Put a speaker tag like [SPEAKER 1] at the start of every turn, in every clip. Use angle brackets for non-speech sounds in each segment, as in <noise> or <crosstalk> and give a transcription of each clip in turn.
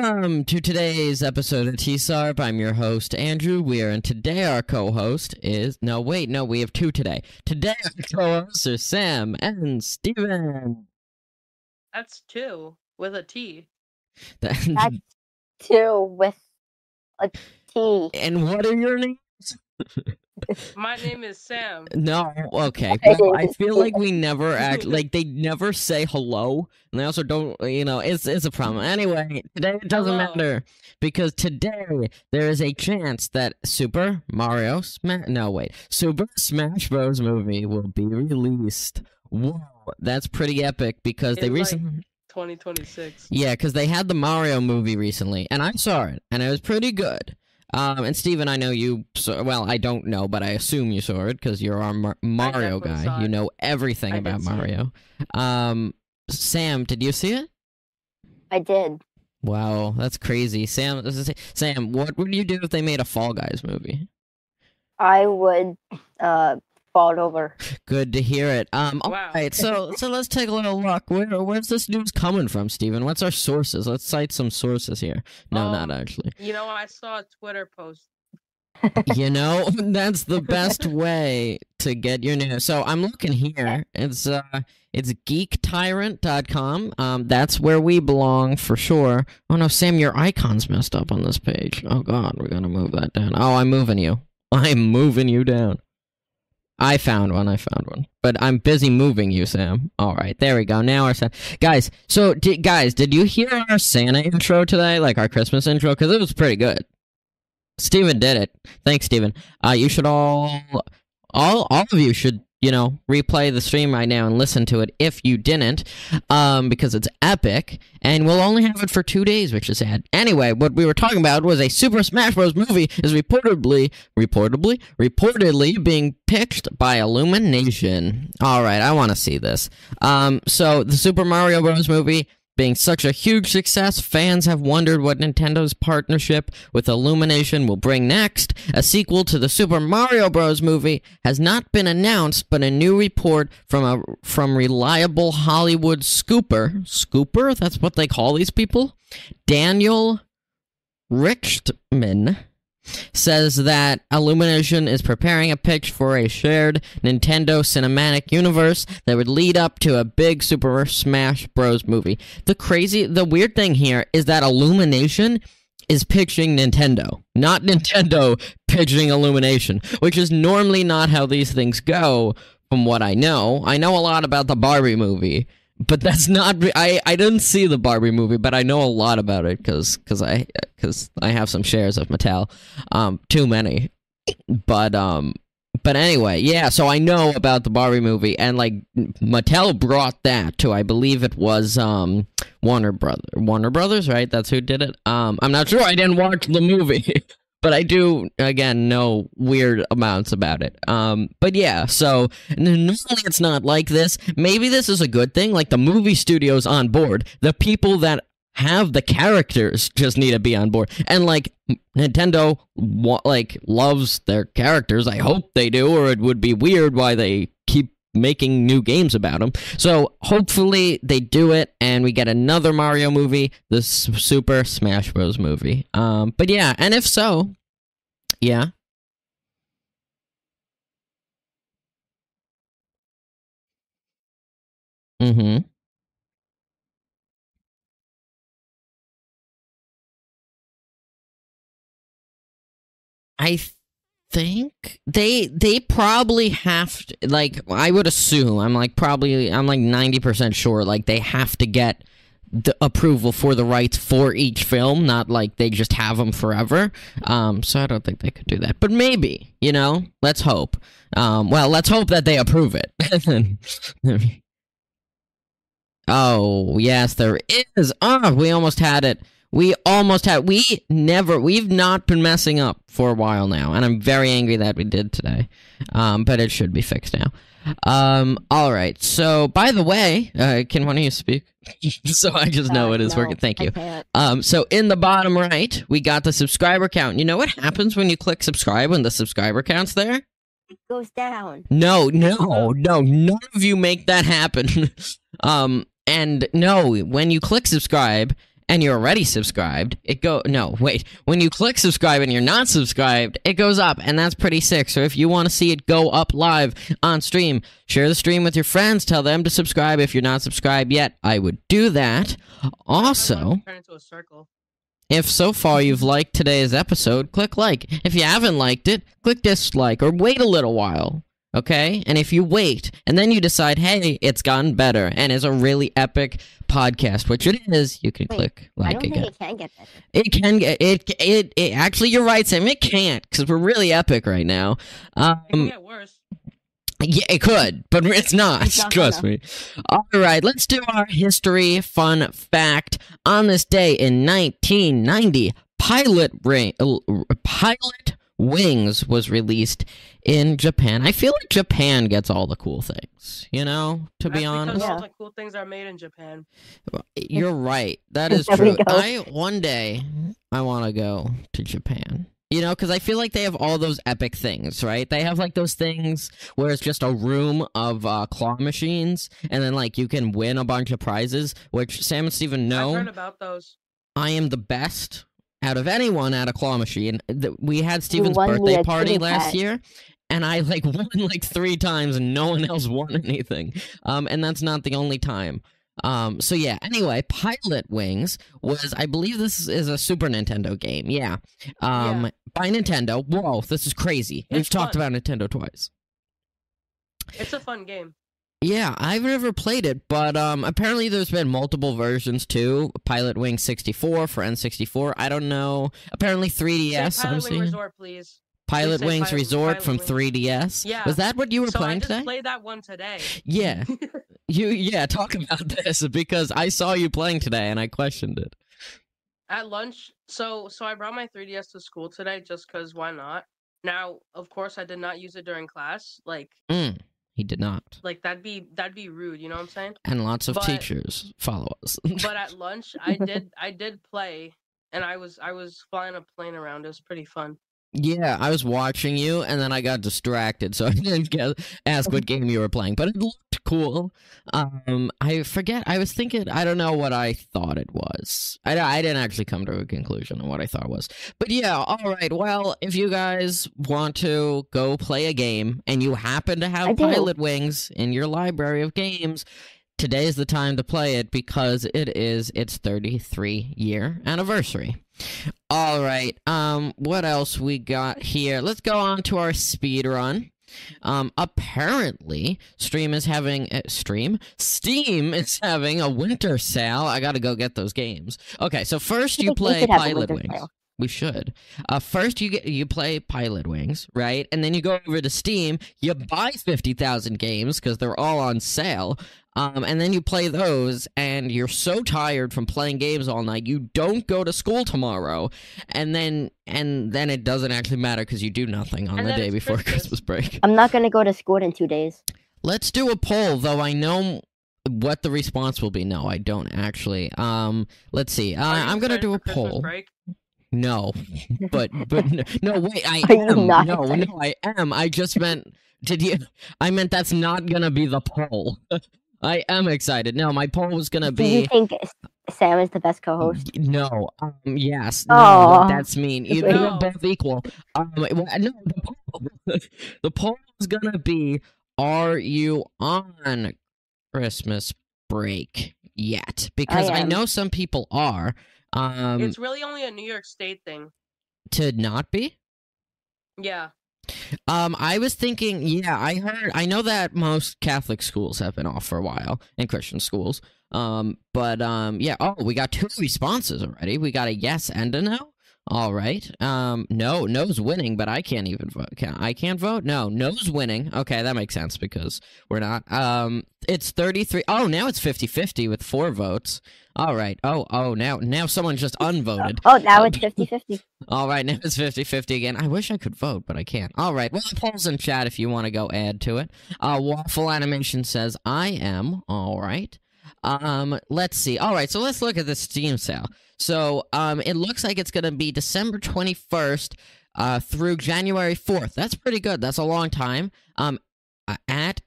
[SPEAKER 1] Welcome to today's episode of TSARP. I'm your host, Andrew Weir, and today our co host is. No, wait, no, we have two today. Today our co hosts are Sam and Steven.
[SPEAKER 2] That's two with a T.
[SPEAKER 1] That-
[SPEAKER 3] That's two with a T.
[SPEAKER 1] and what are your names?
[SPEAKER 2] My name is Sam.
[SPEAKER 1] No, okay. <laughs> Well, I feel like we never <laughs> act like they never say hello, and they also don't. You know, it's it's a problem. Anyway, today it doesn't
[SPEAKER 2] Hello.
[SPEAKER 1] matter because today there is a chance that Super Mario Smash. No, wait, Super Smash Bros. movie will be released. Whoa, that's pretty epic because they
[SPEAKER 2] In, like,
[SPEAKER 1] recently.
[SPEAKER 2] 2026.
[SPEAKER 1] Yeah, because they had the Mario movie recently, and I saw it, and it was pretty good. Um, and Steven, I know you. Saw, well, I don't know, but I assume you saw it because you're our Mar- Mario guy. You know everything
[SPEAKER 2] I
[SPEAKER 1] about. Mario. Um, Sam, did you see it?
[SPEAKER 3] I did.
[SPEAKER 1] Wow, that's crazy. Sam, is- Sam, what would you do if they made a Fall Guys movie?
[SPEAKER 3] I would uh fall over.
[SPEAKER 1] Good to hear it. Um, all
[SPEAKER 2] Wow.
[SPEAKER 1] right, so <laughs> so let's take a little look. Where where's this news coming from, Steven? What's our sources? Let's cite some sources here. No, not
[SPEAKER 2] Um,
[SPEAKER 1] actually.
[SPEAKER 2] You know, I saw a Twitter post.
[SPEAKER 1] you <laughs> know <laughs> that's the best way to get your news so i'm looking here it's uh it's geektyrant.com um that's where we belong for sure oh no sam your icon's messed up on this page oh god we're gonna move that down oh i'm moving you i'm moving you down i found one i found one. But i'm busy moving you sam. All right there we go. Now our Sa- guys so di- guys did you hear our santa intro today? Like our christmas intro? Because it was pretty good. Steven did it. Thanks, Steven. Uh, you should all, all, all of you should, you know, replay the stream right now and listen to it if you didn't, um, because it's epic, and we'll only have it for two days, which is sad. Anyway, what we were talking about was a Super Smash Bros. movie is reportedly, reportedly, reportedly being pitched by Illumination. All right, I want to see this. Um, so the Super Mario Bros. movie being such a huge success, fans have wondered what Nintendo's partnership with Illumination will bring next. A sequel to the Super Mario Bros. movie has not been announced, but a new report from a from reliable Hollywood scooper, scooper, that's what they call these people, Daniel Richtman says that Illumination is preparing a pitch for a shared Nintendo cinematic universe that would lead up to a big Super Smash Bros. movie. The crazy, the weird thing here is that Illumination is pitching Nintendo, not Nintendo pitching Illumination, which is normally not how these things go, from what I know. I know a lot about the Barbie movie. But that's not. I I didn't see the Barbie movie, but I know a lot about it because because I because I have some shares of Mattel, um, too many, but um, but anyway, yeah. So I know about the Barbie movie, and like Mattel brought that to, I believe it was um Warner Brother, Warner Brothers, right? That's who did it. Um, I'm not sure. I didn't watch the movie. <laughs> But I do again know weird amounts about it. Um, but yeah, so normally it's not like this. Maybe this is a good thing. Like the movie studios on board, the people that have the characters just need to be on board. And like Nintendo, like loves their characters. I hope they do, or it would be weird why they making new games about them. So hopefully they do it, and we get another Mario movie, the Super Smash Bros. movie. Um, but yeah, and if so, yeah. Mm-hmm. I think they they probably have to, like I would assume I'm like probably I'm like 90% sure like they have to get the approval for the rights for each film not like they just have them forever. Um so I don't think they could do that. But maybe you know? Let's hope. Um well let's hope that they approve it. <laughs> Oh yes there is. Oh we almost had it we almost had. We never. We've not been messing up for a while now, and I'm very angry that we did today. Um, but it should be fixed now. Um. All right. So, by the way, uh, can one of you speak? <laughs> so I just know
[SPEAKER 3] Uh,
[SPEAKER 1] it is
[SPEAKER 3] no,
[SPEAKER 1] working. Thank you. Um, so in the bottom right, we got the subscriber count. You know what happens when you click subscribe when the subscriber count's there?
[SPEAKER 3] It goes down.
[SPEAKER 1] No, no, no, none of you make that happen. <laughs> um, and no, when you click subscribe and you're already subscribed, it go no, wait. When you click subscribe and you're not subscribed, it goes up and that's pretty sick. So if you want to see it go up live on stream, share the stream with your friends, tell them to subscribe if you're not subscribed yet. I would do that. Also,
[SPEAKER 2] turn into a circle.
[SPEAKER 1] if so far you've liked today's episode, click like. If you haven't liked it, click dislike or wait a little while. Okay? And if you wait and then you decide, hey, it's gotten better and is a really epic podcast, which it is, you can
[SPEAKER 3] Wait,
[SPEAKER 1] click
[SPEAKER 3] I
[SPEAKER 1] like
[SPEAKER 3] don't
[SPEAKER 1] again.
[SPEAKER 3] think it can get better.
[SPEAKER 1] It can get it, it it actually you're right, Sam. It can't because we're really epic right now.
[SPEAKER 2] It can
[SPEAKER 1] Um,
[SPEAKER 2] get worse.
[SPEAKER 1] yeah, it could, but it's not.
[SPEAKER 3] It's not
[SPEAKER 1] trust
[SPEAKER 3] gonna.
[SPEAKER 1] me. All right, let's do our history fun fact. On this day in 1990, Pilot Ring, uh, Pilot Wings was released in Japan. I feel like Japan gets all the cool things. You know, to be honest.
[SPEAKER 2] because all the cool things are made in Japan.
[SPEAKER 1] You're right. That is true. I one day I want to go to Japan. You know, because I feel like they have all those epic things, right? They have like those things where it's just a room of uh, claw machines, and then like you can win a bunch of prizes. Which Sam and Steven
[SPEAKER 2] I've heard
[SPEAKER 1] know
[SPEAKER 2] about those.
[SPEAKER 1] I am the best out of anyone at a claw machine. We had Steven's birthday party last year, and I like <laughs> won like three times, and no one else won anything. Um, and that's not the only time. Um, so yeah. Anyway, Pilot Wings was, I believe, this is, a Super Nintendo game. Yeah. Um,
[SPEAKER 2] Yeah.
[SPEAKER 1] by Nintendo. Whoa, this is crazy. We've
[SPEAKER 2] It's
[SPEAKER 1] talked about Nintendo twice.
[SPEAKER 2] It's a fun game.
[SPEAKER 1] Yeah, I've never played it, but um, apparently there's been multiple versions too. Pilot Wing 64 for N64. I don't know. Apparently 3DS.
[SPEAKER 2] Say Pilot Wing Resort, please.
[SPEAKER 1] Pilot
[SPEAKER 2] say
[SPEAKER 1] Wings
[SPEAKER 2] Pilot-
[SPEAKER 1] Resort
[SPEAKER 2] Pilot
[SPEAKER 1] from
[SPEAKER 2] Wing.
[SPEAKER 1] 3DS.
[SPEAKER 2] Yeah.
[SPEAKER 1] Was that what you were
[SPEAKER 2] so I
[SPEAKER 1] playing
[SPEAKER 2] just
[SPEAKER 1] today?
[SPEAKER 2] played that one today.
[SPEAKER 1] Yeah. you yeah, talk about <laughs> this because I saw you playing today and I questioned it.
[SPEAKER 2] At lunch, so so I brought my 3DS to school today just because why not? Now, of course, I did not use it during class. Like
[SPEAKER 1] Mm, he did not.
[SPEAKER 2] like that'd be that'd be rude. You know what I'm saying?
[SPEAKER 1] And lots of
[SPEAKER 2] But-
[SPEAKER 1] teachers follow us. <laughs>
[SPEAKER 2] But at lunch, I did I did play, and I was I was flying a plane around. It was pretty fun.
[SPEAKER 1] Yeah, I was watching you, and then I got distracted, so I didn't get, ask what <laughs> game you were playing. But it looked cool. Um, I forget. I was thinking. I don't know what I thought it was. I, I didn't actually come to a conclusion on what I thought it was. But yeah, all right. Well, if you guys want to go play a game, and you happen to have. Pilot Wings in your library of games. Today's the time to play it because it is its 33 year anniversary. All right. Um, what else we got here? Let's go on to our speed run. Um, apparently, Stream is having uh, Stream Steam is having a winter sale. I gotta go get those games. Okay, so first you play
[SPEAKER 3] should have a
[SPEAKER 1] Pilot Wings.
[SPEAKER 3] sale.
[SPEAKER 1] We should. Uh, first you get you play Pilot Wings, right? And then you go over to Steam. You buy fifty thousand games because they're all on sale. Um, and then you play those, and you're so tired from playing games all night, you don't go to school tomorrow, and then and then it doesn't actually matter because you do nothing on
[SPEAKER 2] And
[SPEAKER 1] the day before <laughs>
[SPEAKER 2] Christmas.
[SPEAKER 1] Christmas break.
[SPEAKER 3] I'm not gonna go to school in two days.
[SPEAKER 1] Let's do a poll, though. I know what the response will be. No, I don't actually. Um, let's see. Uh, I'm gonna do a poll.
[SPEAKER 2] break?
[SPEAKER 1] No, <laughs> but but no, no, wait, I <laughs>
[SPEAKER 3] Are
[SPEAKER 1] am.
[SPEAKER 3] not
[SPEAKER 1] No,
[SPEAKER 3] excited?
[SPEAKER 1] no, I am. I just meant. Did you? I meant that's not gonna be the poll. I am excited. No, my poll was gonna be.
[SPEAKER 3] Do you think Sam is the best co-host?
[SPEAKER 1] no. Um, yes, no,
[SPEAKER 3] Aw.
[SPEAKER 1] that's mean. You,
[SPEAKER 3] Wait.
[SPEAKER 1] you're
[SPEAKER 2] No.
[SPEAKER 1] both equal. Um, well, no, the poll, <laughs> the poll is gonna be: Are you on Christmas break yet? Because I,
[SPEAKER 3] am.
[SPEAKER 1] know some people are. Um,
[SPEAKER 2] it's really only a New York State thing.
[SPEAKER 1] to not be.
[SPEAKER 2] Yeah.
[SPEAKER 1] Um, I was thinking, yeah, I heard, I know that most Catholic schools have been off for a while, and Christian schools. Um, but um, yeah. Oh, we got two responses already. We got a yes and a no. All right. Um, no, no's winning, but I can't even vote. Can I can't vote? No, no's winning. Okay, that makes sense because we're not. Um, it's 33. Oh, now it's 50-50 with four votes. All right. Oh, oh, now now someone just unvoted.
[SPEAKER 3] Oh, now it's 50-50. <laughs>
[SPEAKER 1] All right, now it's 50 50 again. I wish I could vote, but I can't. All right, well, the poll's in chat if you want to go add to it. Uh, Waffle Animation says, I am. All right. Um, let's see. All right, so let's look at the Steam sale. So, um, it looks like it's going to be December 21st uh, through January 4th. That's pretty good. That's a long time. Um, at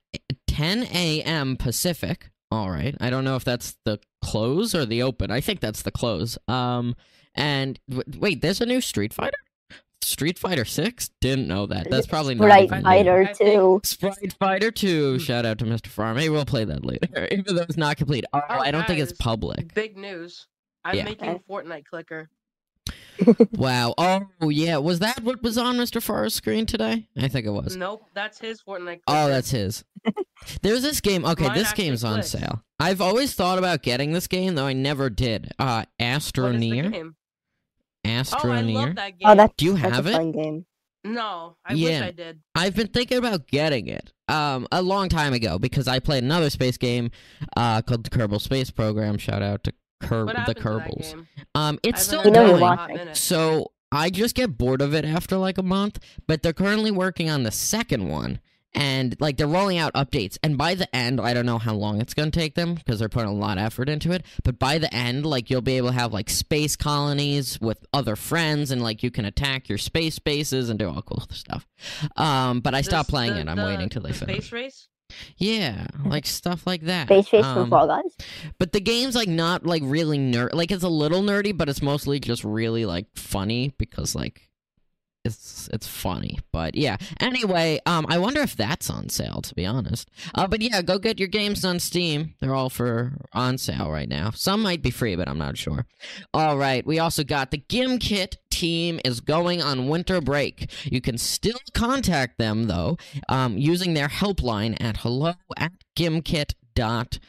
[SPEAKER 1] 10 a.m. Pacific. All right. I don't know if that's the close or the open. I think that's the close. Um, and w- wait, there's a new Street Fighter. Street Fighter Six. Didn't know that. That's probably not
[SPEAKER 3] Sprite
[SPEAKER 1] even.
[SPEAKER 3] Fighter
[SPEAKER 2] I think-
[SPEAKER 3] 2.
[SPEAKER 1] Sprite Fighter 2. Shout out to Mr. Farm. Maybe we'll play that later, <laughs> even though it's not complete. Oh,
[SPEAKER 2] Oh,
[SPEAKER 1] I don't think it's public.
[SPEAKER 2] Big news. I'm
[SPEAKER 1] Yeah.
[SPEAKER 2] making
[SPEAKER 3] Okay.
[SPEAKER 2] Fortnite clicker. <laughs>
[SPEAKER 1] Wow. Oh, yeah. Was that what was on Mr. Farr's screen today? I think it was.
[SPEAKER 2] Nope, that's his Fortnite clicker.
[SPEAKER 1] Oh, that's his. <laughs> There's this game. Okay,
[SPEAKER 2] Mine
[SPEAKER 1] this
[SPEAKER 2] actually
[SPEAKER 1] game's on sale. I've always thought about getting this game, though I never did. Uh,
[SPEAKER 2] What is the
[SPEAKER 1] Astroneer.
[SPEAKER 2] game? Oh, I love that game.
[SPEAKER 3] Oh, that's,
[SPEAKER 1] Do you
[SPEAKER 3] that's
[SPEAKER 1] have
[SPEAKER 3] a
[SPEAKER 1] it?
[SPEAKER 3] fun game.
[SPEAKER 2] No, I wish
[SPEAKER 1] Yeah.
[SPEAKER 2] I did.
[SPEAKER 1] I've been thinking about getting it um a long time ago because I played another space game uh called the Kerbal Space Program. Shout out to Kerb
[SPEAKER 2] What
[SPEAKER 1] the
[SPEAKER 2] happened
[SPEAKER 1] Kerbals. Um, it's still
[SPEAKER 2] haven't
[SPEAKER 3] You know
[SPEAKER 2] heard
[SPEAKER 3] you're
[SPEAKER 2] of it in a
[SPEAKER 1] going.
[SPEAKER 3] watching.
[SPEAKER 2] hot minute.
[SPEAKER 1] So I just get bored of it after like a month, but they're currently working on the second one. And like they're rolling out updates, and by the end, I don't know how long it's gonna take them because they're putting a lot of effort into it. But by the end, like you'll be able to have like space colonies with other friends, and like you can attack your space bases and do all cool stuff. Um, but I stopped
[SPEAKER 2] This-
[SPEAKER 1] playing
[SPEAKER 2] the-
[SPEAKER 1] it. I'm
[SPEAKER 2] the-
[SPEAKER 1] waiting till they
[SPEAKER 2] the
[SPEAKER 1] finish.
[SPEAKER 2] Space race.
[SPEAKER 1] Yeah, like stuff like that.
[SPEAKER 3] Space Race for
[SPEAKER 1] Um,
[SPEAKER 3] Fall Guys?
[SPEAKER 1] but the game's like not like really nerd. Like it's a little nerdy, but it's mostly just really like funny because like it's it's funny. But yeah. Anyway, um, I wonder if that's on sale. To be honest. Uh, but yeah, go get your games on Steam. They're all for on sale right now. Some might be free, but I'm not sure. All right. We also got the Gimkit team is going on winter break. You can still contact them though, um, using their helpline at hello at gimkit.com.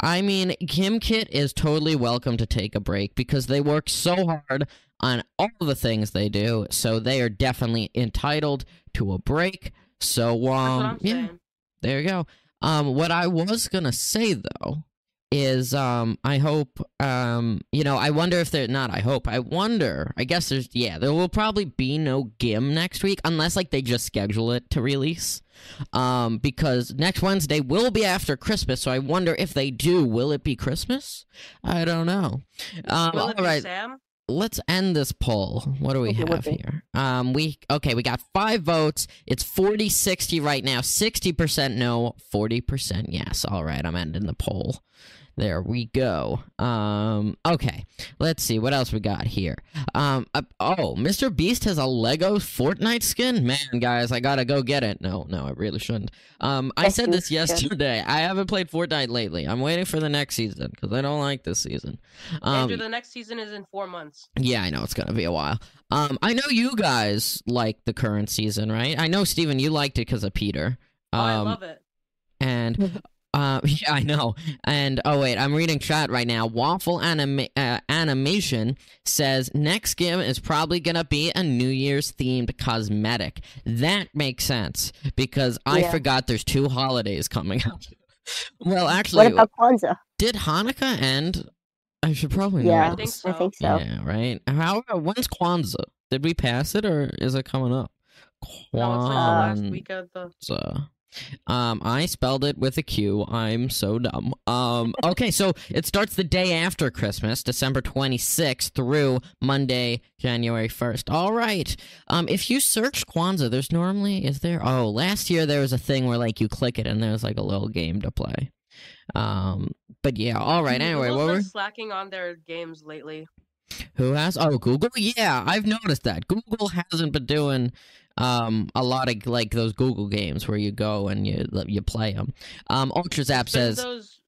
[SPEAKER 1] I mean, Gimkit is totally welcome to take a break because they work so hard on all the things they do, so they are definitely entitled to a break. So, um, yeah, there you go. Um, what I was gonna say though is, um, I hope, um, you know, I wonder if they're not. I hope. I wonder. I guess there's, yeah, there will probably be no Gim next week unless like they just schedule it to release. Um, because next Wednesday will be after Christmas, so I wonder if they do, will it be Christmas? I don't know. Um, all right
[SPEAKER 2] Sam?
[SPEAKER 1] Let's end this poll. What do we
[SPEAKER 3] Okay,
[SPEAKER 1] have here? Um we okay, we got 5 votes. It's 40-60 right now. 60% no, 40% yes. All right, I'm ending the poll. There we go. Um okay. Let's see what else we got here. Um uh, oh, Mr Beast has a Lego Fortnite skin? Man, guys, I got to go get it. No, no, I really shouldn't. Um I said this yesterday. I haven't played Fortnite lately. I'm waiting for the next season cuz I don't like this season. Um
[SPEAKER 2] Andrew, the next season is in four months.
[SPEAKER 1] yeah, I know it's gonna be a while. Um, I know you guys like the current season, right? I know Steven, you liked it because of Peter.
[SPEAKER 2] Oh, I
[SPEAKER 1] Um,
[SPEAKER 2] love it.
[SPEAKER 1] and uh, <laughs> yeah, I know. And oh wait, I'm reading chat right now. Waffle anima- uh, animation says next game is probably gonna be a New Year's themed cosmetic. That makes sense because I
[SPEAKER 3] Yeah.
[SPEAKER 1] forgot there's two holidays coming up. <laughs> well,
[SPEAKER 3] What
[SPEAKER 1] actually,
[SPEAKER 3] about Kwanzaa?
[SPEAKER 1] did Hanukkah end? I should probably know.
[SPEAKER 3] Yeah,
[SPEAKER 2] I think so.
[SPEAKER 3] I think so.
[SPEAKER 1] Yeah, right. How when's Kwanzaa? Did we pass it or is it coming up?
[SPEAKER 2] No, it's like the last
[SPEAKER 1] Kwanzaa.
[SPEAKER 2] week of the.
[SPEAKER 1] Um, I spelled it with a Q. I'm so dumb. Um, okay, so it starts the day after Christmas, December 26th through Monday, January 1st. All right. Um, if you search Kwanzaa, there's normally is there? Oh, last year there was a thing where like you click it and there's like a little game to play. Um, but yeah. All right. Anyway,
[SPEAKER 2] Google's
[SPEAKER 1] what were
[SPEAKER 2] slacking on their games lately.
[SPEAKER 1] who has? Oh, Google. Yeah, I've noticed that Google hasn't been doing um a lot of like those Google games where you go and you you play them. Um, Ultrazap
[SPEAKER 2] It's
[SPEAKER 1] says,
[SPEAKER 2] those.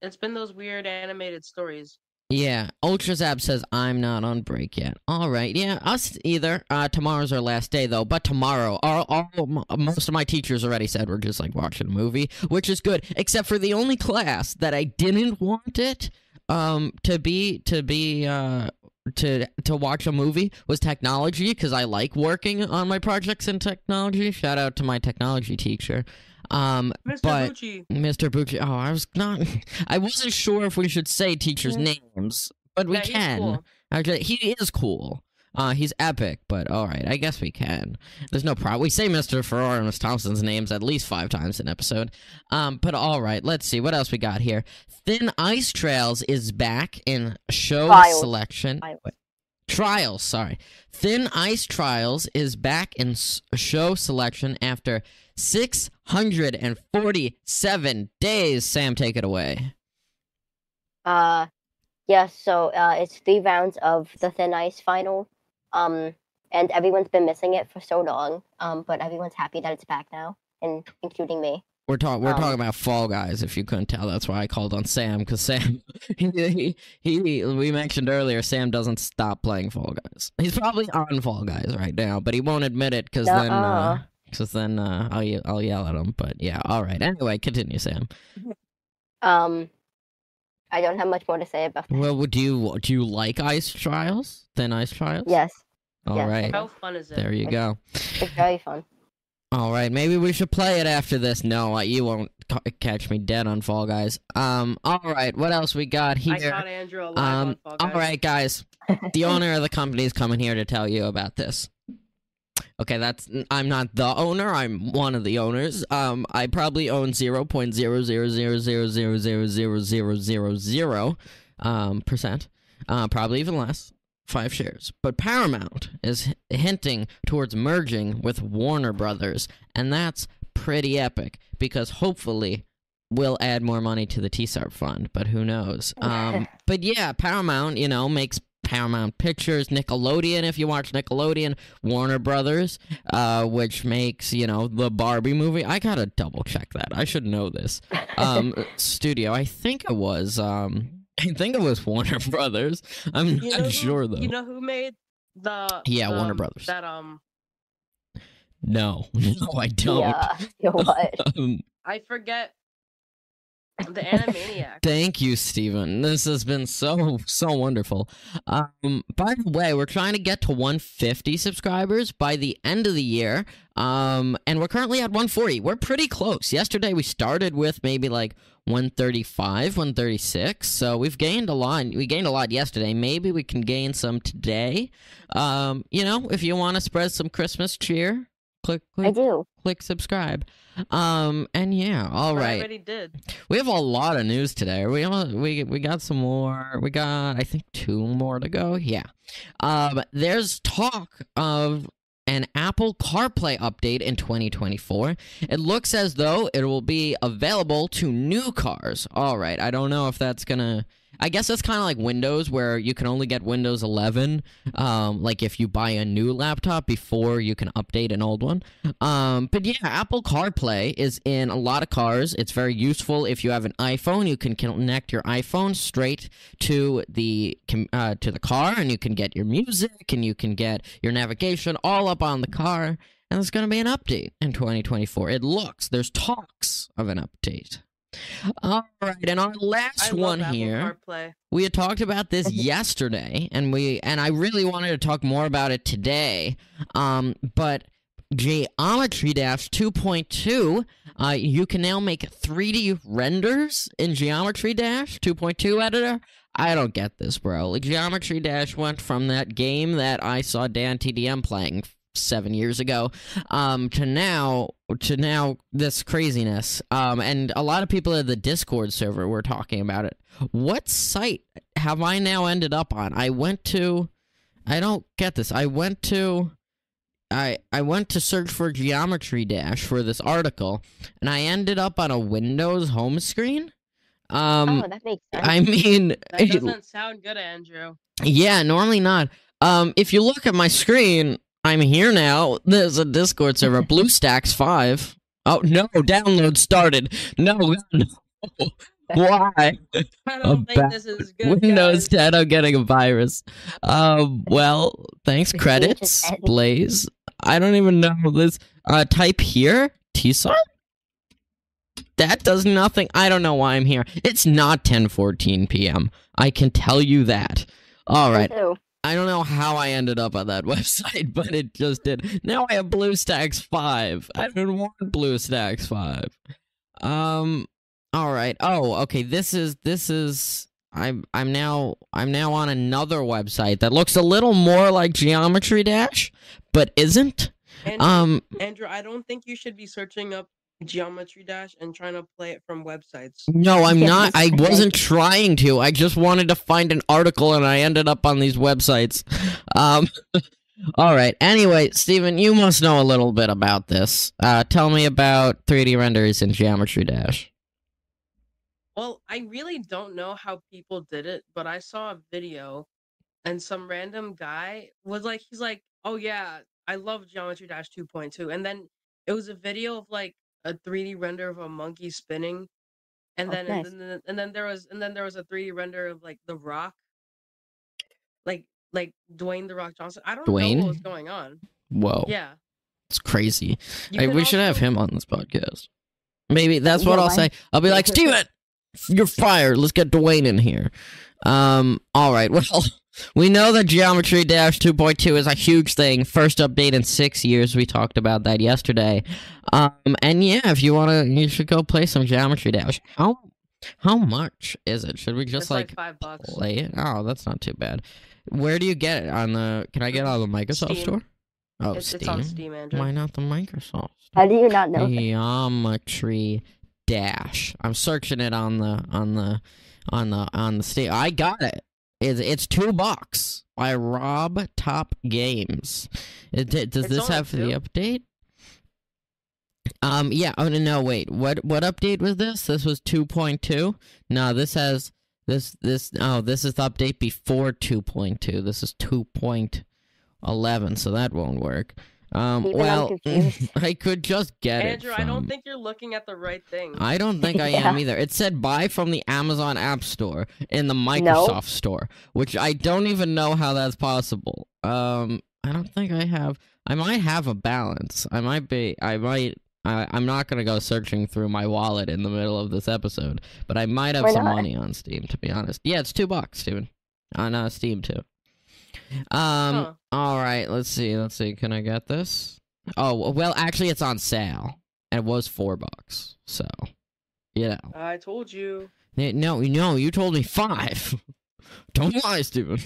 [SPEAKER 2] It's been those weird animated stories.
[SPEAKER 1] yeah. Ultrazap says I'm not on break yet. All right, yeah, us either. Uh, tomorrow's our last day though, but tomorrow, all, all most of my teachers already said we're just like watching a movie, which is good, except for the only class that I didn't want it um to be to be uh to to watch a movie was technology because I like working on my projects in technology. Shout out to my technology teacher. Um,
[SPEAKER 2] Mr.
[SPEAKER 1] But-
[SPEAKER 2] Bucci.
[SPEAKER 1] Mr. Bucci. Oh, I was not. <laughs> I wasn't sure if we should say teachers' names, but we can.
[SPEAKER 2] cool.
[SPEAKER 1] Actually, he is cool. Uh, he's epic, but all right, I guess we can. There's no problem. We say Mr. Farrar and Miss Thompson's names at least five times in an episode. Um, but all right, let's see what else we got here. Thin Ice Trails is back in show
[SPEAKER 3] Trials.
[SPEAKER 1] selection.
[SPEAKER 3] Trials.
[SPEAKER 1] Trials, sorry. Thin Ice Trials is back in show selection after 647 days. Sam, take it away.
[SPEAKER 3] Uh, yeah. So uh, it's three rounds of the Thin Ice final. Um, and everyone's been missing it for so long. Um, but everyone's happy that it's back now, and including me.
[SPEAKER 1] We're talking. We're
[SPEAKER 3] Um,
[SPEAKER 1] talking about Fall Guys. If you couldn't tell, that's why I called on Sam because Sam. <laughs> He, he, he. We mentioned earlier. Sam doesn't stop playing Fall Guys. He's probably on Fall Guys right now, but he won't admit it because then. Because then uh, I'll I'll yell at him. But yeah, all right. Anyway, continue, Sam. <laughs>
[SPEAKER 3] Um, I don't have much more to say about that.
[SPEAKER 1] Well, do you do you like Ice Trials? Thin Ice Trials?
[SPEAKER 3] Yes,
[SPEAKER 1] All
[SPEAKER 3] yes,
[SPEAKER 1] right.
[SPEAKER 2] How fun is it?
[SPEAKER 1] There you go.
[SPEAKER 3] it's very fun.
[SPEAKER 1] All right, maybe we should play it after this. No, uh, you won't ca- catch me dead on Fall Guys. Um, all right, what else we got here?
[SPEAKER 2] I
[SPEAKER 1] here?
[SPEAKER 2] caught Andrew alive
[SPEAKER 1] Um,
[SPEAKER 2] on Fall Guys.
[SPEAKER 1] right, guys. The <laughs> owner of the company is coming here to tell you about this. Okay, that's I'm not the owner. I'm one of the owners. Um, I probably own zero point zero zero zero zero zero zero zero zero zero zero um percent. Uh, probably even less. Five shares. But Paramount is h- hinting towards merging with Warner Brothers, and that's pretty epic because hopefully we'll add more money to the TSARP fund, but who knows? <laughs> Um, but yeah, Paramount, you know, makes Paramount Pictures, Nickelodeon, if you watch Nickelodeon, Warner Brothers, uh, which makes, you know, the Barbie movie. I gotta double check that. I should know this. Um, <laughs> studio, I think it was, um, I think it was Warner <laughs> Brothers. I'm
[SPEAKER 2] You
[SPEAKER 1] not
[SPEAKER 2] who-
[SPEAKER 1] sure though.
[SPEAKER 2] You know who made the
[SPEAKER 1] Yeah, Warner
[SPEAKER 2] um,
[SPEAKER 1] Brothers.
[SPEAKER 2] That um,
[SPEAKER 1] no, <laughs> no, I don't.
[SPEAKER 3] Yeah. What?
[SPEAKER 1] Um,
[SPEAKER 2] I forget the Animaniac. <laughs>
[SPEAKER 1] Thank you, Steven. This has been so so wonderful. Um, by the way, we're trying to get to 150 subscribers by the end of the year. Um, and we're currently at 140. We're pretty close. Yesterday we started with maybe like 135, 136. So we've gained a lot. We gained a lot yesterday. Maybe we can gain some today. Um, you know, if you want to spread some Christmas cheer, click
[SPEAKER 3] I
[SPEAKER 1] click
[SPEAKER 3] do.
[SPEAKER 1] click subscribe. Um, and yeah, all
[SPEAKER 2] But I
[SPEAKER 1] right.
[SPEAKER 2] already did.
[SPEAKER 1] We have a lot of news today. We we we got some more. We got I think two more to go. Yeah. Um there's talk of an Apple CarPlay update in 2024. It looks as though it will be available to new cars. All right. I don't know if that's going to I guess that's kind of like Windows, where you can only get Windows 11, um, like if you buy a new laptop before you can update an old one. Um, but yeah, Apple CarPlay is in a lot of cars. It's very useful if you have an iPhone. You can connect your iPhone straight to the uh, to the car, and you can get your music and you can get your navigation all up on the car. And there's going to be an update in 2024. It looks there's talks of an update. All right, and our last one here. We had talked about this <laughs> yesterday, and we and I really wanted to talk more about it today. Um, but Geometry Dash 2.2, uh, you can now make 3D renders in Geometry Dash 2.2 editor. I don't get this, bro. Like Geometry Dash went from that game that I saw DanTDM playing seven years ago, um, to now to now this craziness. Um, and a lot of people at the Discord server were talking about it. What site have I now ended up on? I went to I don't get this. I went to I I went to search for Geometry Dash for this article and I ended up on a Windows home screen. Um
[SPEAKER 3] oh, that makes sense.
[SPEAKER 1] I mean
[SPEAKER 2] That doesn't sound good, Andrew.
[SPEAKER 1] yeah, normally not. Um, if you look at my screen, I'm here now. There's a Discord server, BlueStacks Five. Oh no, download started. No, no. <laughs> Why?
[SPEAKER 2] I don't
[SPEAKER 1] bad
[SPEAKER 2] think this is good.
[SPEAKER 1] Windows
[SPEAKER 2] guys.
[SPEAKER 1] 10, I'm getting a virus. Um, well, thanks. <laughs> Credits. Blaze. I don't even know this. Uh, type here, TSAR. That does nothing. I don't know why I'm here. It's not 10:14 p.m. I can tell you that. All right.
[SPEAKER 3] Me
[SPEAKER 1] right. I don't know how I ended up on that <laughs> website, but it just did. Now I have BlueStacks 5. I don't want BlueStacks 5. Um all right. Oh, okay. This is this is I'm I'm now I'm now on another website that looks a little more like Geometry Dash, but isn't.
[SPEAKER 2] Andrew,
[SPEAKER 1] Um
[SPEAKER 2] Andrew, I don't think you should be searching up Geometry Dash and trying to play it from websites.
[SPEAKER 1] No, I'm not. I <laughs> wasn't trying to. I just wanted to find an article and I ended up on these websites. Um <laughs> All right. Anyway, Steven, you must know a little bit about this. Uh tell me about 3D renders in Geometry Dash.
[SPEAKER 2] Well, I really don't know how people did it, but I saw a video and some random guy was like, he's like, oh yeah, I love Geometry Dash 2.2. And then it was a video of like a 3D render of a monkey spinning. And
[SPEAKER 3] Oh,
[SPEAKER 2] then,
[SPEAKER 3] nice.
[SPEAKER 2] and then and then there was and then there was a 3D render of like the rock. Like like Dwayne the Rock Johnson. I don't know
[SPEAKER 1] Dwayne?
[SPEAKER 2] what was going on.
[SPEAKER 1] Whoa.
[SPEAKER 2] Yeah.
[SPEAKER 1] It's crazy.
[SPEAKER 2] Can
[SPEAKER 1] we should have him on this podcast. Maybe that's what I'll say. I'll be like, Steven, you're fired. Let's get Dwayne in here. Um, all right. <laughs> Well, we know that Geometry Dash 2.2 is a huge thing. First update in six years. We talked about that yesterday. Um, and yeah, if you wanna, you should go play some Geometry Dash. How how much is it? Should we just
[SPEAKER 2] It's like,
[SPEAKER 1] like,
[SPEAKER 2] five bucks.
[SPEAKER 1] play it? Oh, that's not too bad. Where do you get it on the? Can I get it on the Microsoft
[SPEAKER 2] Steam.
[SPEAKER 1] store? Oh,
[SPEAKER 2] It's,
[SPEAKER 1] Steam.
[SPEAKER 2] it's on Steam, Andrew.
[SPEAKER 1] Why not the Microsoft?
[SPEAKER 3] How do you not know? that?
[SPEAKER 1] Geometry Dash. I'm searching it on the on the on the on the state. I got it. It's it's two bucks by Rob Top Games. It, it- does
[SPEAKER 2] It's
[SPEAKER 1] this have the update? Um. Yeah. Oh no, no. Wait. What what update was this? This was two point two. No. This has this this. Oh, this is the update before two point two. This is two point eleven. So that won't work. Um.
[SPEAKER 3] Even
[SPEAKER 1] well. <laughs> I could just get it.
[SPEAKER 2] Andrew,
[SPEAKER 1] it.
[SPEAKER 2] I don't think you're looking at the right thing.
[SPEAKER 1] I don't think I am either. It said buy from the Amazon App Store in the Microsoft Store, which I don't even know how that's possible. Um, I don't think I have. I might have a balance. I might be. I might. I, I'm not gonna go searching through my wallet in the middle of this episode, but I might have
[SPEAKER 3] Why
[SPEAKER 1] some
[SPEAKER 3] not?
[SPEAKER 1] money on Steam. To be honest, yeah, it's two bucks, Steven. On uh, Steam too. Um.
[SPEAKER 2] Huh.
[SPEAKER 1] All right. Let's see. Let's see. Can I get this? Oh well, actually, it's on sale. And it was four bucks. So, you know.
[SPEAKER 2] I told you.
[SPEAKER 1] No, no, you told me five. <laughs> Don't lie, Steven.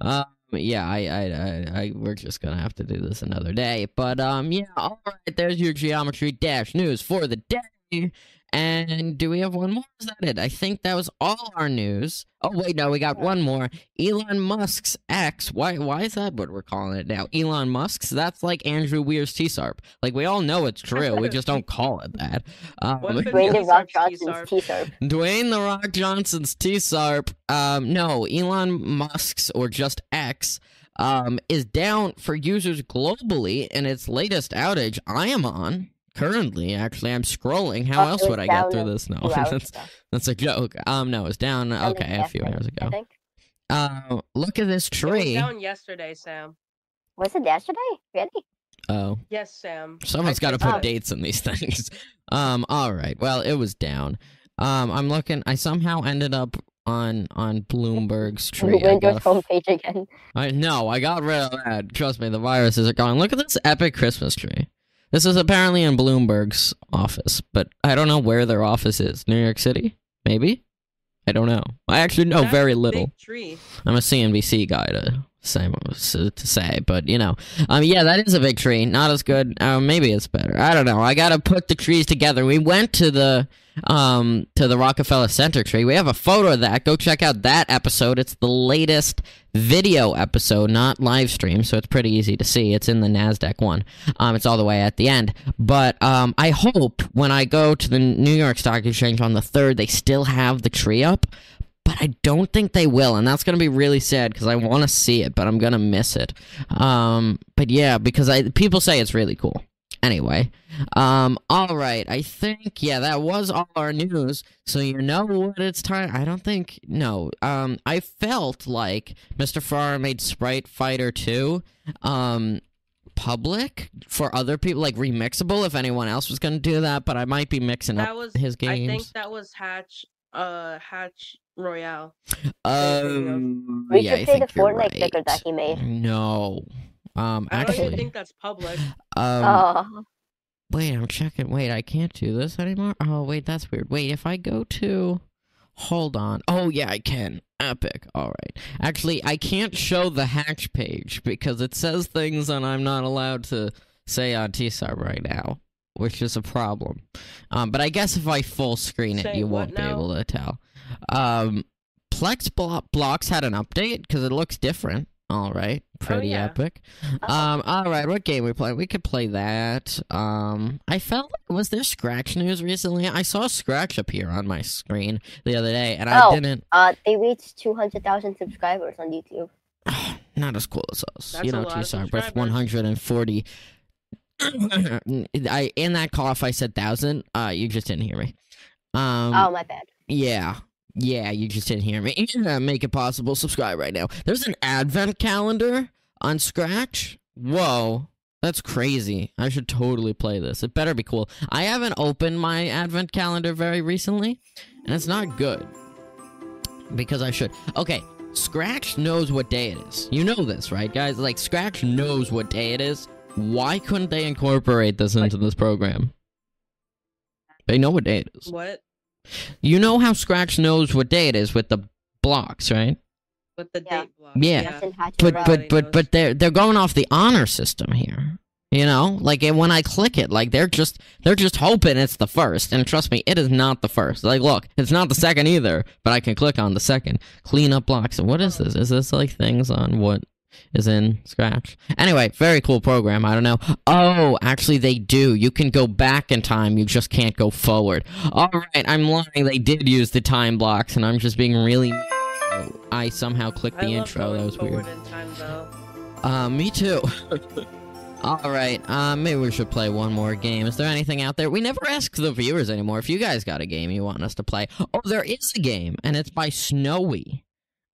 [SPEAKER 1] um, yeah, I, I, I, I, we're just gonna have to do this another day. But um, yeah, all right. There's your geometry dash news for the day. And do we have one more? Is that it? I think that was all our news. Oh wait, no, we got one more. Elon Musk's X. Why? Why is that what we're calling it now? Elon Musk's. That's like Andrew Weir's T-Sarp. Like we all know it's true. we just don't call it that. Um,
[SPEAKER 2] What if it
[SPEAKER 3] Dwayne the
[SPEAKER 2] T-Sarp's
[SPEAKER 3] Rock Johnson's
[SPEAKER 2] T-Sarp.
[SPEAKER 3] T-Sarp.
[SPEAKER 1] Dwayne the Rock Johnson's T-Sarp, um, no, Elon Musk's or just X, um, is down for users globally in its latest outage. I am on currently. Actually, I'm scrolling. How
[SPEAKER 3] Oh,
[SPEAKER 1] else would I get through this? No, <laughs> that's
[SPEAKER 3] ago.
[SPEAKER 1] that's a joke. Um, no, it's down.
[SPEAKER 3] Down
[SPEAKER 1] Okay, a few hours
[SPEAKER 3] Note, I
[SPEAKER 1] ago.
[SPEAKER 3] think.
[SPEAKER 1] Uh, look at this
[SPEAKER 2] It was
[SPEAKER 1] tree.
[SPEAKER 2] down yesterday, Sam.
[SPEAKER 3] Was it yesterday? Really?
[SPEAKER 1] Oh.
[SPEAKER 2] Yes, Sam.
[SPEAKER 1] Someone's got to put
[SPEAKER 3] Oh.
[SPEAKER 1] dates in these <laughs> things. Um, all right. Well, it was down. Um, I'm looking. I somehow ended up on on Bloomberg's <laughs> tree. I
[SPEAKER 3] Windows
[SPEAKER 1] got a
[SPEAKER 3] homepage again.
[SPEAKER 1] I no, I got rid of that. Trust me, the viruses are gone. Look at this epic Christmas tree. This is apparently in Bloomberg's office, but I don't know where their office is. New York City? Maybe? I don't know. I actually know
[SPEAKER 2] That's
[SPEAKER 1] very little.
[SPEAKER 2] Tree.
[SPEAKER 1] I'm a CNBC guy to say to say, but you know, um, yeah, that is a big tree. Not as good. Uh, maybe it's better. I don't know. I gotta put the trees together. We went to the um to the Rockefeller Center tree. We have a photo of that. Go check out that episode. It's the latest video episode, not live stream, so it's pretty easy to see. It's in the Nasdaq one. Um, it's all the way at the end. But um, I hope when I go to the New York Stock Exchange on the third, they still have the tree up but I don't think they will, and that's gonna be really sad because I want to see it, but I'm gonna miss it. Um, but yeah, because I people say it's really cool. Anyway, um, all right, I think yeah, that was all our news. So you know what it's time. I don't think no. Um, I felt like Mr. Farrar made Sprite Fighter two, um, public for other people, like remixable if anyone else was gonna do that. But I might be mixing
[SPEAKER 2] That
[SPEAKER 1] up
[SPEAKER 2] was.
[SPEAKER 1] his games.
[SPEAKER 2] I think that was Hatch. Uh, Hatch Royale.
[SPEAKER 1] Um,
[SPEAKER 3] We
[SPEAKER 1] yeah,
[SPEAKER 3] should
[SPEAKER 1] I
[SPEAKER 3] play the
[SPEAKER 1] think you're
[SPEAKER 3] Fortnite sticker that he made.
[SPEAKER 1] No. Um, actually,
[SPEAKER 2] I don't even
[SPEAKER 1] actually,
[SPEAKER 2] think that's public.
[SPEAKER 1] um,
[SPEAKER 3] oh,
[SPEAKER 1] wait, I'm checking. Wait, I can't do this anymore. Oh, wait, that's weird. Wait, if I go to, hold on. Oh, yeah, I can. Epic. All right. Actually, I can't show the hatch page because it says things that I'm not allowed to say on TSAR right now. which is a problem. Um, but I guess if I full screen it,
[SPEAKER 2] Say
[SPEAKER 1] you won't be able to tell. Um, Plex Blo- Blocks had an update because it looks different. All right, pretty
[SPEAKER 2] yeah.
[SPEAKER 1] epic.
[SPEAKER 3] Oh.
[SPEAKER 1] Um, all right, what game we play? We could play that. Um, I felt was there Scratch news recently? I saw Scratch appear on my screen the other day, and I
[SPEAKER 3] Oh.
[SPEAKER 1] didn't.
[SPEAKER 3] Uh, they reached 200,000 subscribers on YouTube. <sighs>
[SPEAKER 1] Not as cool as us.
[SPEAKER 2] That's
[SPEAKER 1] you know, too sorry, but 140. <coughs> I in that cough I said thousand. Uh, you just didn't hear me. Um,
[SPEAKER 3] oh, my bad.
[SPEAKER 1] yeah, yeah, you just didn't hear me. Uh, Make it possible. Subscribe right now. There's an advent calendar on Scratch. Whoa, that's crazy. I should totally play this. It better be cool. I haven't opened my advent calendar very recently, and it's not good because I should. Okay, Scratch knows what day it is. You know this, right, guys? Like Scratch knows what day it is. Why couldn't they incorporate this into this program? They know what day it is.
[SPEAKER 2] What
[SPEAKER 1] You know how Scratch knows what day it is with the blocks, right?
[SPEAKER 2] with the
[SPEAKER 3] Yeah.
[SPEAKER 2] date block?
[SPEAKER 1] Yeah.
[SPEAKER 3] Justin Hatcher
[SPEAKER 1] But but but but they're they're going off the honor system here. You know, like and when I click it, like they're just they're just hoping it's the first, and trust me, it is not the first. Like, look, it's not the second either, but I can click on the second. Clean up blocks. And what is oh. this? Is this like things on what is in Scratch? Anyway, very cool program. I don't know. Oh, actually, they do. You can go back in time. You just can't go forward. All right, I'm lying. They did use the time blocks, and I'm just being really. I somehow clicked the
[SPEAKER 2] love
[SPEAKER 1] intro. That was weird.
[SPEAKER 2] time.
[SPEAKER 1] Uh, me too. <laughs> All right. Uh, maybe we should play one more game. Is there anything out there? We never ask the viewers anymore. If you guys got a game you want us to play, oh, there is a game, and it's by Snowy.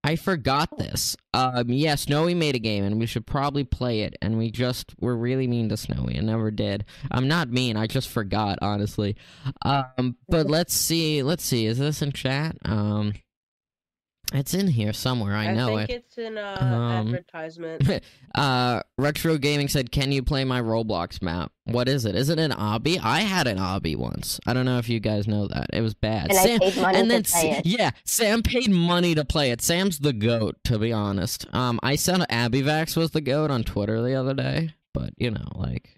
[SPEAKER 1] I forgot this. Um, yeah, Snowy made a game, and we should probably play it. And we just were really mean to Snowy and never did. I'm not mean. I just forgot, honestly. Um, but let's see. Let's see. Is this in chat? Um, it's in here somewhere. I, know it.
[SPEAKER 2] I think it's in uh,
[SPEAKER 1] Um,
[SPEAKER 2] advertisement. <laughs>
[SPEAKER 1] uh retro gaming said can you play my roblox map what is it is it an obby i had an obby once i don't know if you guys know that it was bad
[SPEAKER 3] and I paid money
[SPEAKER 1] and
[SPEAKER 3] to
[SPEAKER 1] then
[SPEAKER 3] play it.
[SPEAKER 1] yeah sam paid money to play it sam's the goat to be honest um i said abivax was the goat on twitter the other day but you know like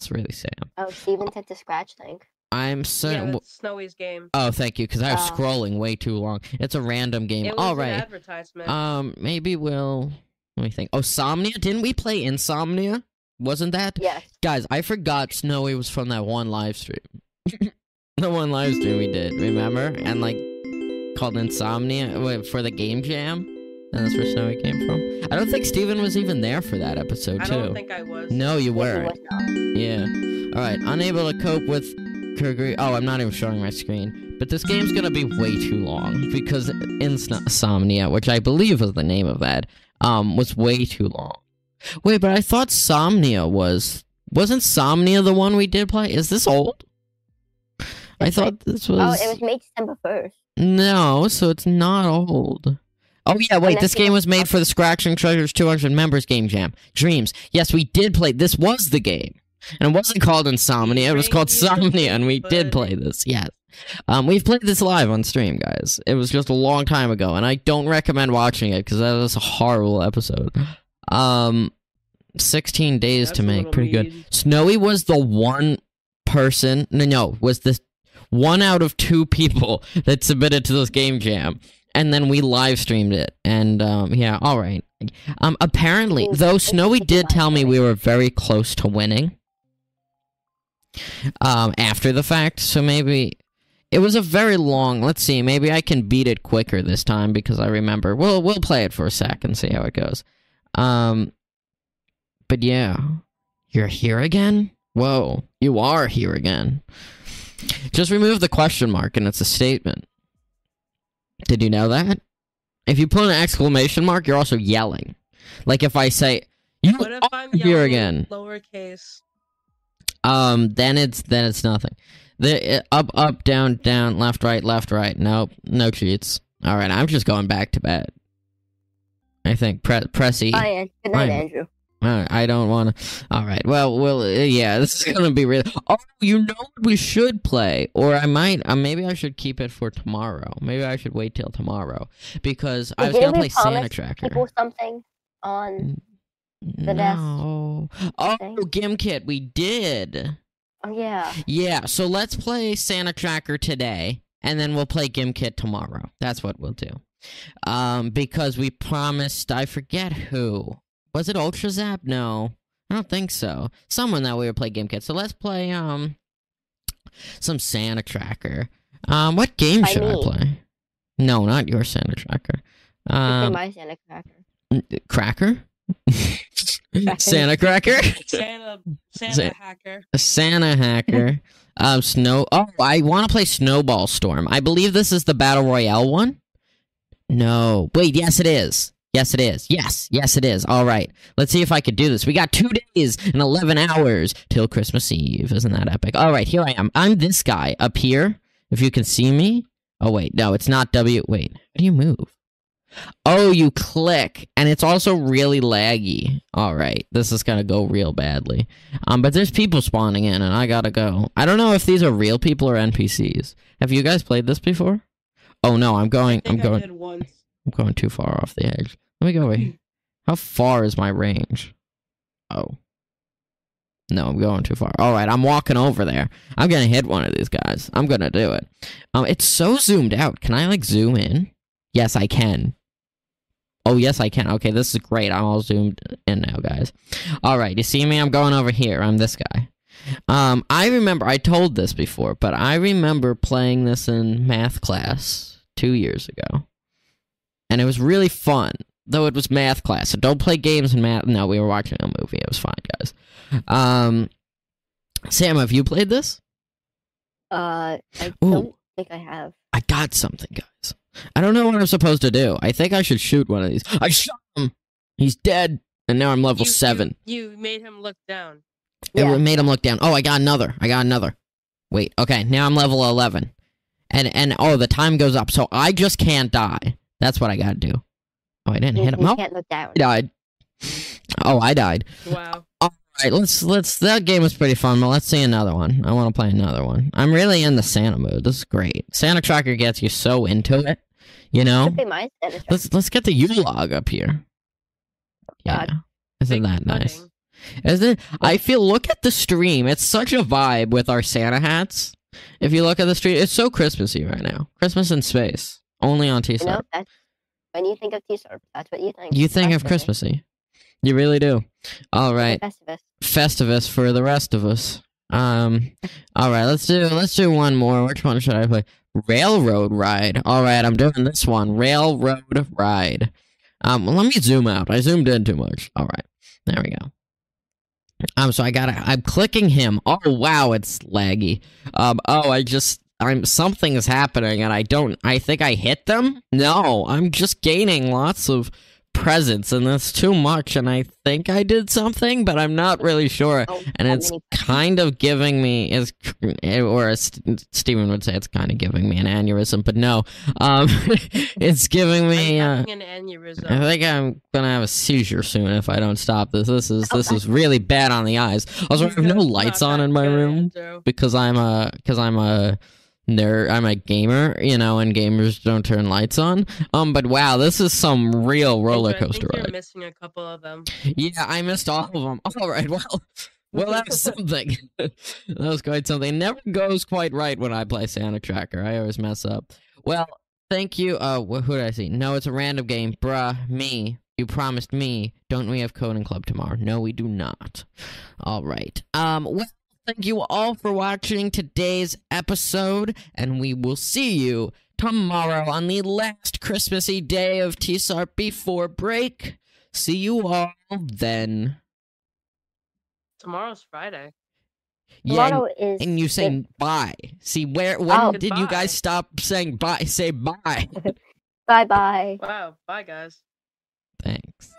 [SPEAKER 1] it's really sam
[SPEAKER 3] Oh, Steven sent the scratch thing.
[SPEAKER 1] I'm so
[SPEAKER 2] yeah, Snowy's game.
[SPEAKER 1] oh thank you because i was
[SPEAKER 3] Uh,
[SPEAKER 1] scrolling way too long it's a random game all
[SPEAKER 2] an advertisement.
[SPEAKER 1] um maybe we'll let me think oh somnia didn't we play insomnia wasn't that
[SPEAKER 3] Yes.
[SPEAKER 1] Guys, I forgot Snowy was from that one live stream. <laughs> the one live stream we did, remember? And like called Insomnia for the game jam. And that's where Snowy came from. I don't think Steven was even there for that episode too.
[SPEAKER 2] I don't think I was.
[SPEAKER 1] no, you weren't.
[SPEAKER 3] not.
[SPEAKER 1] Yeah. Alright, unable to cope with Oh, I'm not even showing my screen. But this game's gonna be way too long because Insomnia, which I believe is the name of that, um, was way too long. Wait, but I thought Somnia was wasn't Somnia the one we did play? Is this old? I
[SPEAKER 3] It's
[SPEAKER 1] thought this was,
[SPEAKER 3] Oh, it was made December 1st.
[SPEAKER 1] no, so it's not old. Oh yeah, wait, this game was made for the Scratching Treasures 200 members game jam. Dreams. Yes, we did play. This was the game. And it wasn't called Insomnia, it was called Somnia, and we did play this. Yes. Um, we've played this live on stream, guys. It was just a long time ago, and I don't recommend watching it because that was a horrible episode. Um, 16 days
[SPEAKER 2] That's
[SPEAKER 1] to make, pretty good. Snowy was the one person, no, no, was the one out of two people <laughs> that submitted to this game jam. And then we live streamed it. And um, yeah, all right. Um, apparently, though Snowy did tell me we were very close to winning. Um, after the fact, so maybe it was a very long. Let's see, maybe I can beat it quicker this time because I remember. We'll we'll play it for a sec and see how it goes. Um, but yeah, you're here again. Whoa, you are here again. Just remove the question mark and it's a statement. Did you know that? If you put an exclamation mark, you're also yelling. Like if I say, "You
[SPEAKER 2] What if I'm
[SPEAKER 1] are here again,"
[SPEAKER 2] Lowercase.
[SPEAKER 1] Um, then it's then it's nothing. The uh, up, up, down, down, left, right, left, right. Nope, no cheats. All right, I'm just going back to bed. I think pre- press E.
[SPEAKER 3] Bye, good night. Andrew.
[SPEAKER 1] Right, I don't want to. All right. Well, well, uh, yeah. <laughs> This is gonna be real. Oh, you know what we should play, or I might. Uh, maybe I should keep it for tomorrow. Maybe I should wait till tomorrow because I was gonna play Santa Tracker.
[SPEAKER 3] People something on. The desk
[SPEAKER 1] no. Oh,
[SPEAKER 3] thing?
[SPEAKER 1] Gimkit, we did.
[SPEAKER 3] Oh yeah.
[SPEAKER 1] Yeah, so let's play Santa Tracker today, and then we'll play Gimkit tomorrow. That's what we'll do. Um, because we promised, I forget who. Was it Ultra Zap? No, I don't think so. Someone that we would play Gimkit. So let's play um some Santa Tracker. Um, what game
[SPEAKER 3] By
[SPEAKER 1] should I play? No, not your Santa Tracker.
[SPEAKER 3] Um,
[SPEAKER 1] Um,
[SPEAKER 3] my Santa cracker.
[SPEAKER 1] Cracker. <laughs> Santa Cracker.
[SPEAKER 2] Santa, Santa
[SPEAKER 1] Sa-
[SPEAKER 2] hacker.
[SPEAKER 1] A Santa hacker. <laughs> um, snow. Oh, I want to play Snowball Storm. I believe this is the battle royale one. No, wait. Yes, it is. Yes, it is. Yes, yes, it is. All right. Let's see if I could do this. We got two days and eleven hours till Christmas Eve. Isn't that epic? All right, here I am. I'm this guy up here. If you can see me. Oh wait, no, it's not W. Wait, how do you move? Oh, you click, and it's also really laggy. All right, this is gonna go real badly. Um, but there's people spawning in, and I gotta go. I don't know if these are real people or NPCs. Have you guys played this before? Oh no, I'm going.
[SPEAKER 2] I
[SPEAKER 1] I'm going. I'm going too far off the edge. Let me go over <clears throat> here. How far is my range? Oh. No, I'm going too far. All right, I'm walking over there. I'm gonna hit one of these guys. I'm gonna do it. Um, it's so zoomed out. Can I like zoom in? Yes, I can. Oh, yes, I can. Okay, this is great. I'm all zoomed in now, guys. All right, you see me? I'm going over here. I'm this guy. Um, I remember I told this before, but I remember playing this in math class two years ago, and it was really fun. Though it was math class, so don't play games in math. No, we were watching a movie. It was fine, guys. Um, Sam, have you played this?
[SPEAKER 3] Uh, I
[SPEAKER 1] Ooh.
[SPEAKER 3] don't think I have.
[SPEAKER 1] I got something, guys. I don't know what I'm supposed to do. I think I should shoot one of these. I shot him. He's dead, and now I'm level
[SPEAKER 2] You- you-
[SPEAKER 1] seven.
[SPEAKER 2] You, made him look down.
[SPEAKER 1] It
[SPEAKER 3] Yeah.
[SPEAKER 1] made him look down. Oh, I got another. I got another. Wait. Okay, now I'm level eleven, and and oh, the time goes up. So I just can't die. That's what I gotta do. Oh, I didn't
[SPEAKER 3] You,
[SPEAKER 1] hit him.
[SPEAKER 3] you
[SPEAKER 1] Oh,
[SPEAKER 3] can't look down.
[SPEAKER 1] I died. Oh, I died.
[SPEAKER 2] Wow.
[SPEAKER 1] All right, let's let's. That game was pretty fun, but let's see another one. I want to play another one. I'm really in the Santa mood. This is great. Santa Tracker gets you so into it, you know.
[SPEAKER 3] Could be my Santa cracker.
[SPEAKER 1] Let's let's get the Yule log up here. Yeah,
[SPEAKER 3] God.
[SPEAKER 1] isn't that nice? Isn't it? I feel look at the stream. It's such a vibe with our Santa hats. If you look at the stream, it's so Christmassy right now. Christmas in space, only on T
[SPEAKER 3] You know, when you think of TSARP, that's what you think.
[SPEAKER 1] You think of
[SPEAKER 3] Festivus.
[SPEAKER 1] Christmassy. You really do. All right.
[SPEAKER 3] Festivus.
[SPEAKER 1] Festivus for the rest of us. Um, all right, let's do let's do one more. Which one should I play? Railroad ride. All right, I'm doing this one. Railroad ride. Um, well, let me zoom out. I zoomed in too much. All right, there we go. Um, so I got I'm clicking him. Oh wow, it's laggy. Um, oh, I just I'm something is happening, and I don't. I think I hit them. No, I'm just gaining lots of presents, and that's too much. And I think I did something, but I'm not really sure
[SPEAKER 3] Oh,
[SPEAKER 1] and it's kind of giving me is or as Steven would say it's kind of giving me an aneurysm but no um <laughs> it's giving me uh,
[SPEAKER 2] an aneurysm.
[SPEAKER 1] I think I'm gonna have a seizure soon if I don't stop this. This is this is really bad on the eyes. Also, I have no lights on in my room because I'm a because I'm a nerd. I'm a gamer, you know, and gamers don't turn lights on. Um, but wow, this is some real roller
[SPEAKER 2] Andrew, I
[SPEAKER 1] coaster
[SPEAKER 2] think you're
[SPEAKER 1] ride.
[SPEAKER 2] missing a couple of them.
[SPEAKER 1] Yeah, I missed all of them. All right, well, <laughs> well, that was something. <laughs> that was quite something. It never goes quite right when I play Santa Tracker. I always mess up. Well, thank you. Uh, wh- who did I see? No, it's a random game, bruh. Me. You promised me. Don't we have coding club tomorrow? No, we do not. All right. Um. Well, thank you all for watching today's episode, and we will see you tomorrow on the last Christmassy day of TSARP before break. See you all then.
[SPEAKER 2] Tomorrow's Friday.
[SPEAKER 1] Yeah, and,
[SPEAKER 3] is
[SPEAKER 1] and you say bye. See where when
[SPEAKER 3] Oh.
[SPEAKER 1] did you guys stop saying bye? Say bye. <laughs>
[SPEAKER 3] bye bye.
[SPEAKER 2] Wow. Bye, guys.
[SPEAKER 1] Thanks.